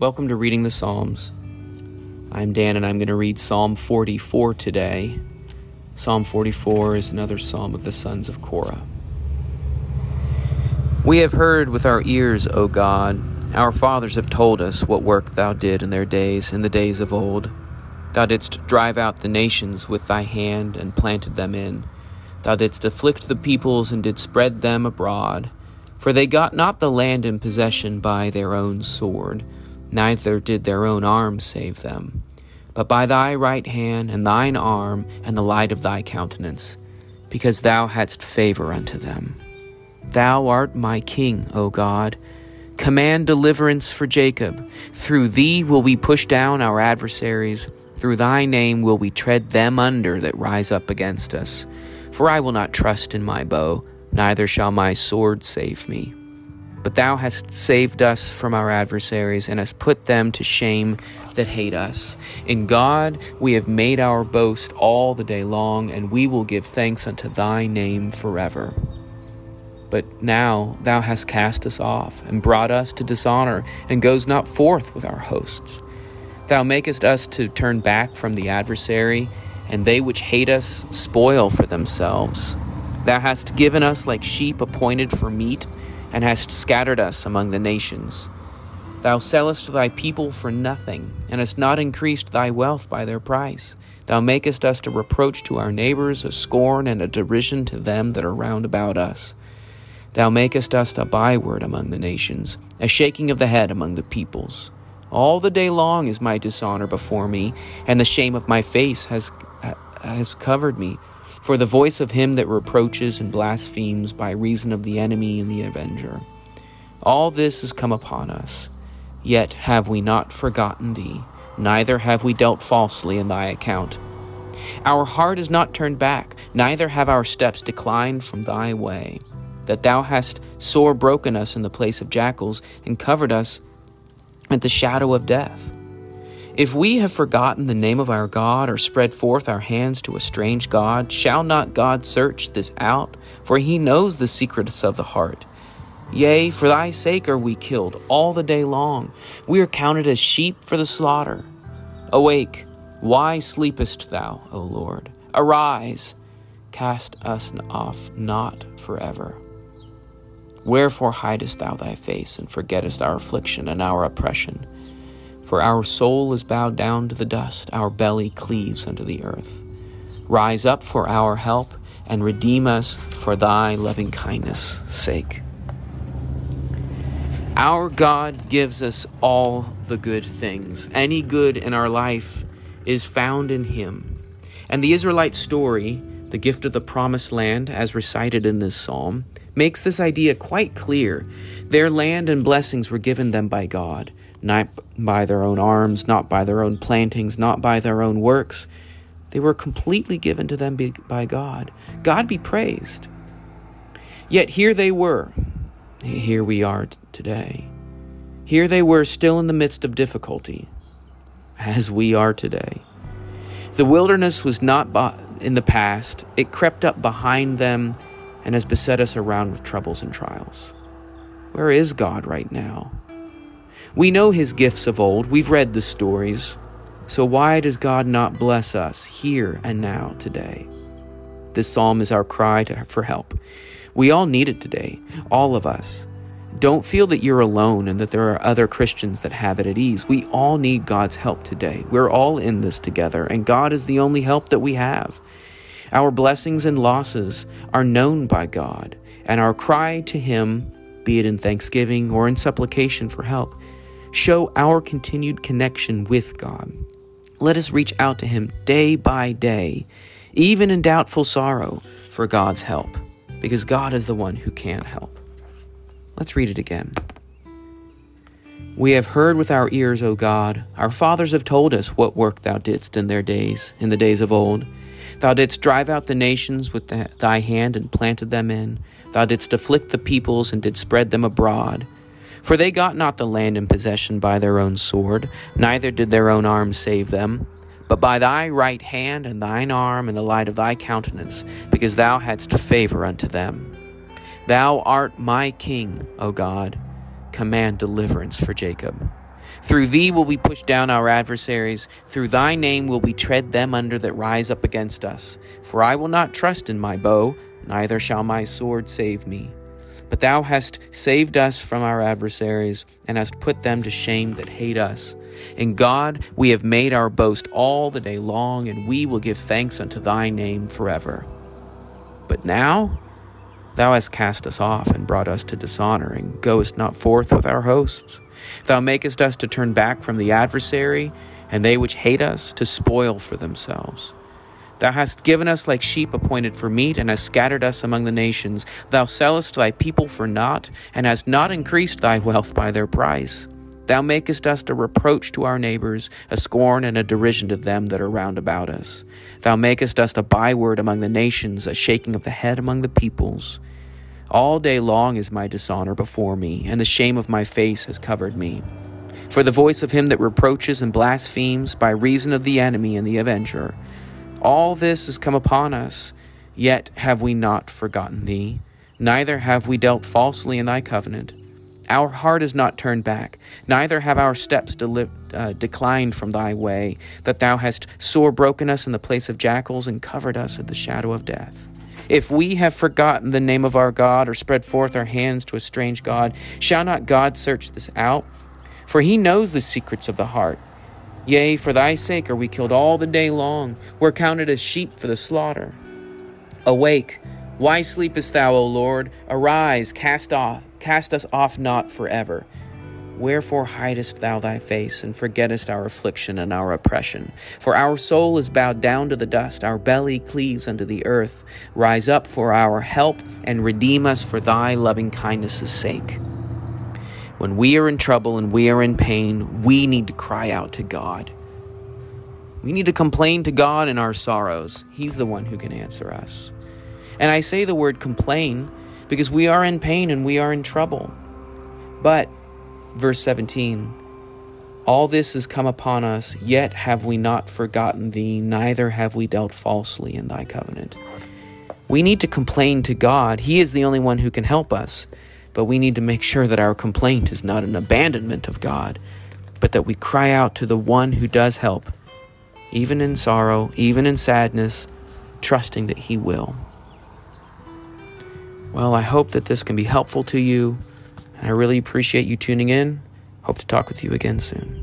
Welcome to Reading the Psalms. I'm Dan and I'm going to read Psalm 44 today. Psalm 44 is another psalm of the sons of Korah. We have heard with our ears, O God. Our fathers have told us what work thou did in their days, in the days of old. Thou didst drive out the nations with thy hand and planted them in. Thou didst afflict the peoples and did spread them abroad. For they got not the land in possession by their own sword, neither did their own arms save them, but by thy right hand and thine arm and the light of thy countenance, because thou hadst favor unto them. Thou art my king, O God. Command deliverance for Jacob. Through thee will we push down our adversaries. Through thy name will we tread them under that rise up against us. For I will not trust in my bow neither shall my sword save me. But thou hast saved us from our adversaries, and hast put them to shame that hate us. In God we have made our boast all the day long, and we will give thanks unto thy name forever. But now thou hast cast us off, and brought us to dishonor, and goes not forth with our hosts. Thou makest us to turn back from the adversary, and they which hate us spoil for themselves. Thou hast given us like sheep appointed for meat, and hast scattered us among the nations. Thou sellest thy people for nothing, and hast not increased thy wealth by their price. Thou makest us a reproach to our neighbors, a scorn and a derision to them that are round about us. Thou makest us a byword among the nations, a shaking of the head among the peoples. All the day long is my dishonor before me, and the shame of my face has, has covered me. For the voice of him that reproaches and blasphemes by reason of the enemy and the avenger. All this has come upon us. Yet have we not forgotten thee, neither have we dealt falsely in thy account. Our heart is not turned back, neither have our steps declined from thy way. That thou hast sore broken us in the place of jackals, and covered us at the shadow of death. If we have forgotten the name of our God or spread forth our hands to a strange God, shall not God search this out? For he knows the secrets of the heart. Yea, for thy sake are we killed all the day long. We are counted as sheep for the slaughter. Awake, why sleepest thou, O Lord? Arise, cast us off not forever. Wherefore hidest thou thy face, and forgettest our affliction and our oppression? For our soul is bowed down to the dust, our belly cleaves unto the earth. Rise up for our help, and redeem us for thy loving kindness' sake. Our God gives us all the good things. Any good in our life is found in Him. And the Israelite story, the gift of the promised land, as recited in this psalm, makes this idea quite clear. Their land and blessings were given them by God not by their own arms, not by their own plantings, not by their own works. They were completely given to them by God. God be praised. Yet here they were. Here we are today. Here they were still in the midst of difficulty, as we are today. The wilderness was not in the past, it crept up behind them and has beset us around with troubles and trials. Where is God right now? We know his gifts of old, we've read the stories. So why does God not bless us here and now today? This psalm is our cry to, for help. We all need it today, all of us. Don't feel that you're alone and that there are other Christians that have it at ease. We all need God's help today. We're all in this together, and God is the only help that we have. Our blessings and losses are known by God, and our cry to Him, be it in thanksgiving or in supplication for help, show our continued connection with God. Let us reach out to Him day by day, even in doubtful sorrow, for God's help, because God is the one who can help. Let's read it again. We have heard with our ears, O God. Our fathers have told us what work thou didst in their days, in the days of old. Thou didst drive out the nations with the, thy hand and planted them in. Thou didst afflict the peoples and did spread them abroad. For they got not the land in possession by their own sword, neither did their own arm save them, but by thy right hand and thine arm and the light of thy countenance, because thou hadst favor unto them. Thou art my king, O God. Command deliverance for Jacob. Through thee will we push down our adversaries. Through thy name will we tread them under that rise up against us. For I will not trust in my bow, neither shall my sword save me. But thou hast saved us from our adversaries, and hast put them to shame that hate us. In God we have made our boast all the day long, and we will give thanks unto thy name forever. But now thou hast cast us off, and brought us to dishonor, and goest not forth with our hosts. Thou makest us to turn back from the adversary, and they which hate us to spoil for themselves. Thou hast given us like sheep appointed for meat, and hast scattered us among the nations. Thou sellest thy people for naught, and hast not increased thy wealth by their price. Thou makest us a reproach to our neighbors, a scorn and a derision to them that are round about us. Thou makest us a byword among the nations, a shaking of the head among the peoples. All day long is my dishonor before me, and the shame of my face has covered me. For the voice of him that reproaches and blasphemes by reason of the enemy and the avenger, all this has come upon us, yet have we not forgotten thee, neither have we dealt falsely in thy covenant. Our heart is not turned back, neither have our steps deli- uh, declined from thy way, that thou hast sore broken us in the place of jackals and covered us in the shadow of death. If we have forgotten the name of our God or spread forth our hands to a strange God, shall not God search this out? For he knows the secrets of the heart. Yea, for thy sake are we killed all the day long. We're counted as sheep for the slaughter. Awake, why sleepest thou, O Lord? Arise, cast off, cast us off not forever. Wherefore hidest thou thy face, and forgettest our affliction and our oppression? For our soul is bowed down to the dust, our belly cleaves unto the earth. Rise up for our help, and redeem us for thy loving kindness' sake. When we are in trouble and we are in pain, we need to cry out to God. We need to complain to God in our sorrows. He's the one who can answer us. And I say the word complain because we are in pain and we are in trouble. But, verse 17, all this has come upon us, yet have we not forgotten thee, neither have we dealt falsely in thy covenant. We need to complain to God. He is the only one who can help us. But we need to make sure that our complaint is not an abandonment of God, but that we cry out to the one who does help, even in sorrow, even in sadness, trusting that He will. Well, I hope that this can be helpful to you, and I really appreciate you tuning in. Hope to talk with you again soon.